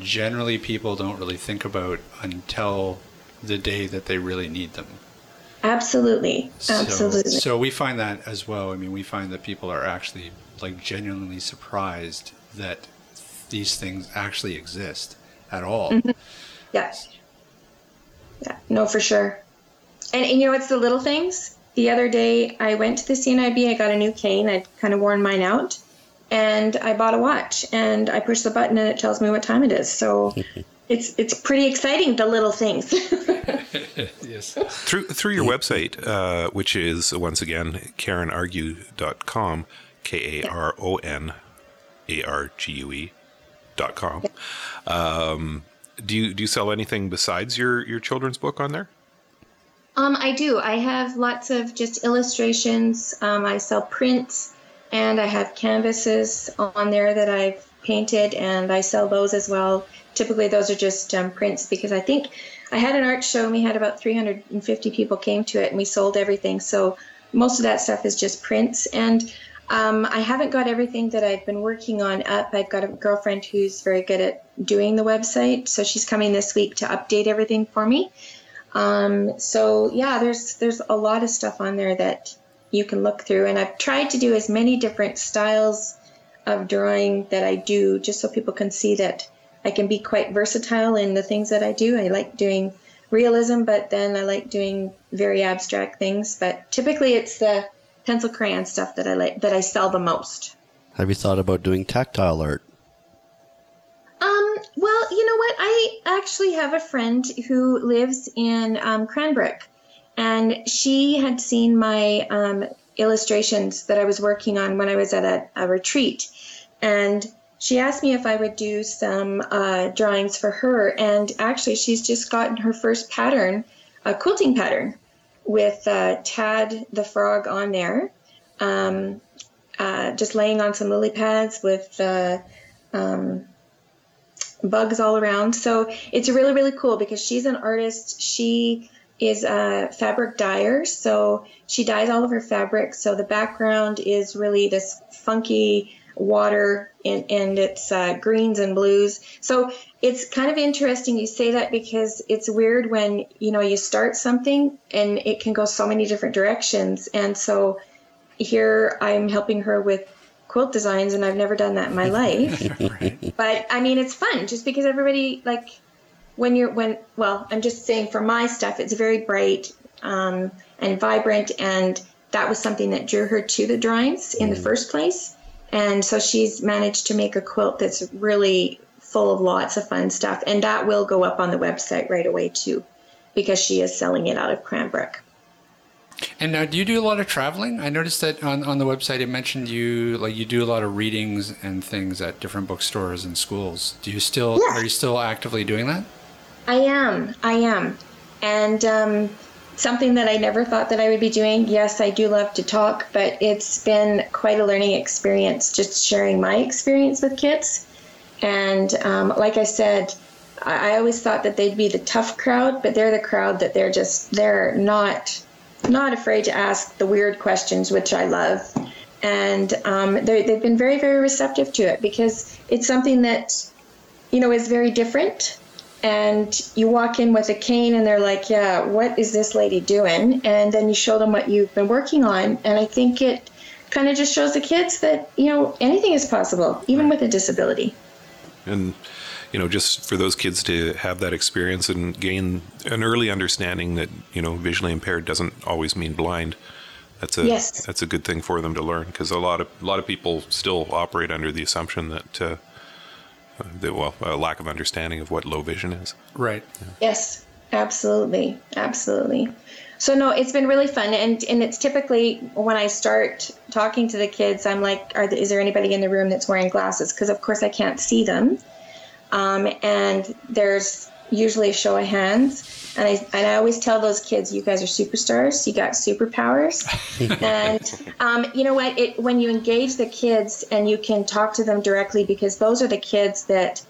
S1: generally people don't really think about until the day that they really need them.
S2: absolutely, absolutely.
S1: So, so we find that as well. I mean, we find that people are actually like genuinely surprised that these things actually exist at all.
S2: Yeah. Yeah, no, for sure. And, and you know, it's the little things. The other day, I went to the CNIB. I got a new cane. I'd kind of worn mine out, and I bought a watch. And I push the button, and it tells me what time it is. So [LAUGHS] it's it's pretty exciting. The little things. [LAUGHS] [LAUGHS]
S1: yes.
S5: Through through your website, uh, which is once again karonargue.com, K A R O N A R G U E dot com. Um, do you do you sell anything besides your your children's book on there?
S2: Um, I do. I have lots of just illustrations. Um, I sell prints, and I have canvases on there that I've painted, and I sell those as well. Typically, those are just um, prints because I think I had an art show and we had about 350 people came to it, and we sold everything. So most of that stuff is just prints, and um, I haven't got everything that I've been working on up. I've got a girlfriend who's very good at doing the website, so she's coming this week to update everything for me. Um, so yeah, there's there's a lot of stuff on there that you can look through, and I've tried to do as many different styles of drawing that I do, just so people can see that I can be quite versatile in the things that I do. I like doing realism, but then I like doing very abstract things. But typically, it's the pencil crayon stuff that I like that I sell the most.
S4: Have you thought about doing tactile art?
S2: Um, well, you know what? I actually have a friend who lives in um, Cranbrook, and she had seen my um, illustrations that I was working on when I was at a, a retreat. And she asked me if I would do some uh, drawings for her. And actually, she's just gotten her first pattern, a quilting pattern, with uh, Tad the frog on there. Um, uh, just laying on some lily pads with uh, um, bugs all around. So it's really, really cool because she's an artist. She is a fabric dyer. So she dyes all of her fabric. So the background is really this funky water and, and it's uh, greens and blues. So it's kind of interesting you say that because it's weird when you know you start something and it can go so many different directions. And so here I'm helping her with quilt designs and I've never done that in my life. [LAUGHS]
S1: right.
S2: but I mean it's fun just because everybody like when you're when well I'm just saying for my stuff it's very bright um, and vibrant and that was something that drew her to the drawings in the first place. And so she's managed to make a quilt that's really full of lots of fun stuff. And that will go up on the website right away too, because she is selling it out of Cranbrook.
S1: And now, do you do a lot of traveling? I noticed that on, on the website it mentioned you like you do a lot of readings and things at different bookstores and schools. Do you still
S2: Yeah.
S1: are you still actively doing that?
S2: I am. I am. And um, something that I never thought that I would be doing. Yes, I do love to talk, but it's been quite a learning experience just sharing my experience with kids. And um, like I said, I, I always thought that they'd be the tough crowd, but they're the crowd that they're just, they're not not afraid to ask the weird questions, which I love. And um, they- they've been very, very receptive to it because it's something that, you know, is very different. And you walk in with a cane and they're like, yeah, what is this lady doing? And then you show them what you've been working on. And I think it kind of just shows the kids that, you know, anything is possible, even with a disability.
S5: And you know just for those kids to have that experience and gain an early understanding that you know visually impaired doesn't always mean blind that's a
S2: Yes.
S5: that's a good thing for them to learn because a lot of a lot of people still operate under the assumption that uh, uh, that well a lack of understanding of what low vision is
S1: Right.
S2: Yes, absolutely, absolutely. So no, it's been really fun, and and it's typically when I start talking to the kids, I'm like, Are, is there anybody in the room that's wearing glasses? Because of course I can't see them, um, and there's usually a show of hands, and I and I always tell those kids, you guys are superstars, you got superpowers, [LAUGHS] and um, you know what? It when you engage the kids and you can talk to them directly, because those are the kids that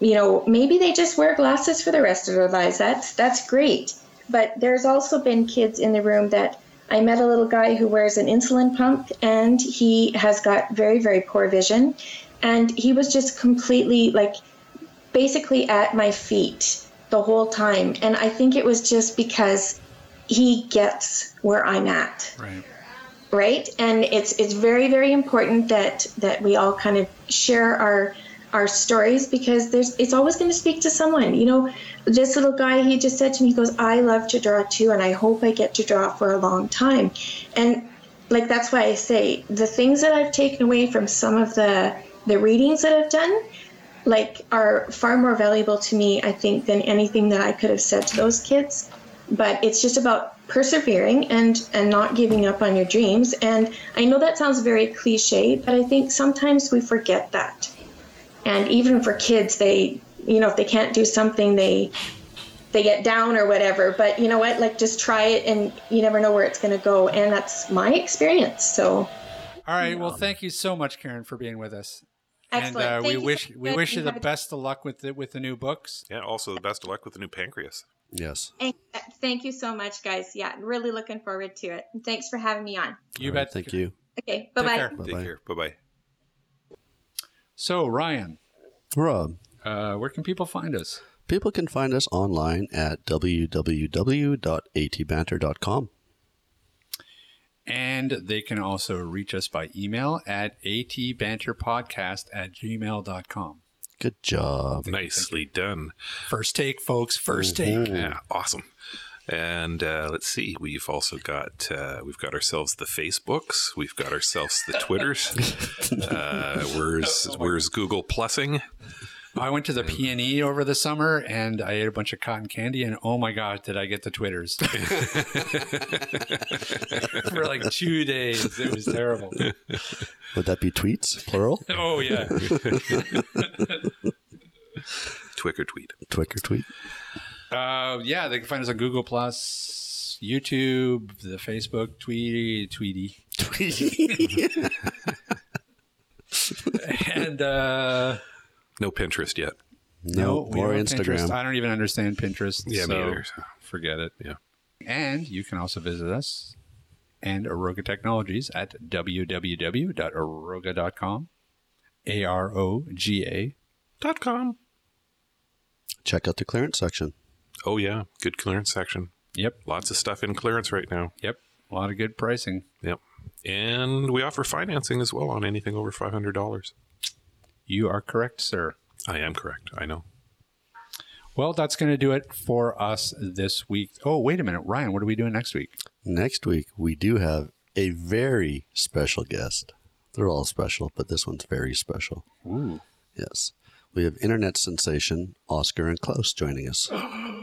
S2: you know, maybe they just wear glasses for the rest of their lives. That's that's great. But there's also been kids in the room that I met a little guy who wears an insulin pump and he has got very very poor vision. And he was just completely like basically at my feet the whole time. And I think it was just because he gets where I'm at.
S1: Right.
S2: right? And it's it's very very important that that we all kind of share our our stories because there's it's always going to speak to someone you know? This little guy he just said to me he goes i love to draw too and i hope i get to draw for a long time. And like that's why i say the things that i've taken away from some of the the readings that i've done like are far more valuable to me i think than anything that i could have said to those kids. But it's just about persevering and and not giving up on your dreams. And i know that sounds very cliche but i think sometimes we forget that and even for kids they you know if they can't do something they they get down or whatever but you know what like just try it and you never know where it's going to go and that's my experience so
S1: All right. Well, thank you so much, Karon, for being with us.
S2: excellent
S1: And uh,
S2: Thank
S1: we
S2: you
S1: wish
S2: so
S1: we wish you the best of luck with the with the new books.
S5: yeah also the best of luck with the new pancreas
S4: Yes.
S2: and, uh, thank you so much guys yeah really looking forward to it and thanks for having me on
S1: You
S4: All right,
S1: bet.
S4: Thank you.
S2: okay bye bye Take
S1: care.
S4: Bye
S5: take
S4: bye.
S5: Care bye-bye
S1: So, Ryan,
S4: Rob,
S1: uh, where can people find us?
S4: people can find us online at www.atbanter.com.
S1: And they can also reach us by email at atbanterpodcast at gmail.com.
S4: Good job.
S5: nicely done
S1: First take, folks. First take.
S5: Yeah, awesome. And uh, let's see, we've also got uh, we've got ourselves the Facebooks, we've got ourselves the Twitters. [LAUGHS] uh, where's where's Google Plusing?
S1: I went to the PNE over the summer and I ate a bunch of cotton candy and oh my god, did I get the Twitters. [LAUGHS] For like two days. It was terrible.
S4: Would that be tweets, plural? [LAUGHS]
S1: Oh yeah.
S5: Twicker tweet.
S4: Twicker tweet?
S1: Uh, yeah, they can find us on Google Plus, YouTube, the Facebook, Tweety, Tweety. Tweety, [LAUGHS] and uh
S5: No Pinterest yet.
S4: no,
S1: we
S4: more Instagram.
S1: Pinterest. I don't even understand Pinterest.
S5: Yeah, me
S1: so. Forget it.
S5: Yeah.
S1: And you can also visit us and Aroga Technologies at www.aroga.com. A R O G A.
S5: Dot com.
S4: Check out the clearance section.
S5: Oh yeah, good clearance section.
S1: Yep.
S5: Lots of stuff in clearance right now.
S1: Yep. A lot of good pricing.
S5: Yep. And we offer financing as well on anything over five hundred dollars.
S1: You are correct, sir.
S5: I am correct. I know.
S1: Well, that's going to do it for us this week. Oh, wait a minute. Ryan, what are we doing next week?
S4: Next week, we do have a very special guest. They're all special, but this one's very special.
S1: Ooh.
S4: Yes. We have internet sensation Oskar and Klaus joining us. [GASPS] [GASPS]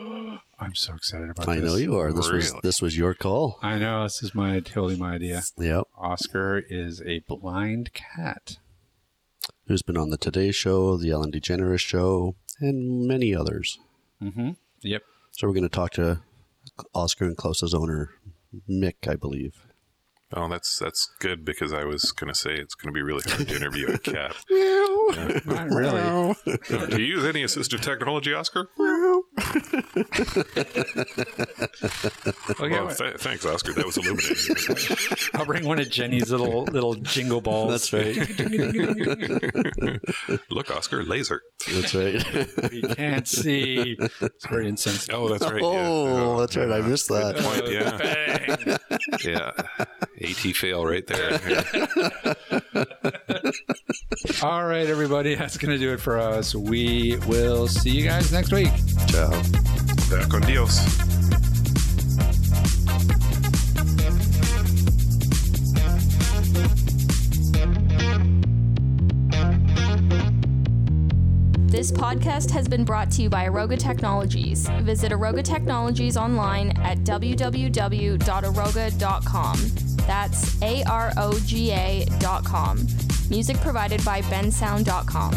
S1: I'm so excited about
S4: I
S1: this.
S4: I know you are. This was this was your call.
S1: I know. This is my totally my idea.
S4: Yep.
S1: Oskar is a blind cat.
S4: Who's been on the Today Show, the Ellen DeGeneres Show, and many others.
S1: Mm-hmm. Yep.
S4: So we're going to talk to Oskar and Klaus's owner, Mick, I believe.
S5: Oh, that's that's good because I was going to say it's going to be really hard to interview a [LAUGHS] cat.
S1: Not really. [LAUGHS]
S5: Do you use any assistive technology, Oskar?
S1: Okay,
S5: Well, th- thanks, Oskar. That was illuminating. [LAUGHS]
S1: I'll bring one of Jenny's little little jingle balls.
S4: That's right. [LAUGHS]
S5: Look, Oskar, laser.
S4: That's right.
S1: We can't see. It's very insensitive.
S5: Oh, that's right. yeah.
S4: oh, that's right. I missed that.
S5: Point, yeah, [LAUGHS] yeah. AT fail right there. [LAUGHS]
S1: All right, everybody. That's going to do it for us. We will see you guys next week.
S4: Ciao.
S5: Back on Dios.
S3: This podcast has been brought to you by Aroga Technologies. Visit Aroga Technologies online at www.aroga.com. That's A R O G A.com. Music provided by bensound.com.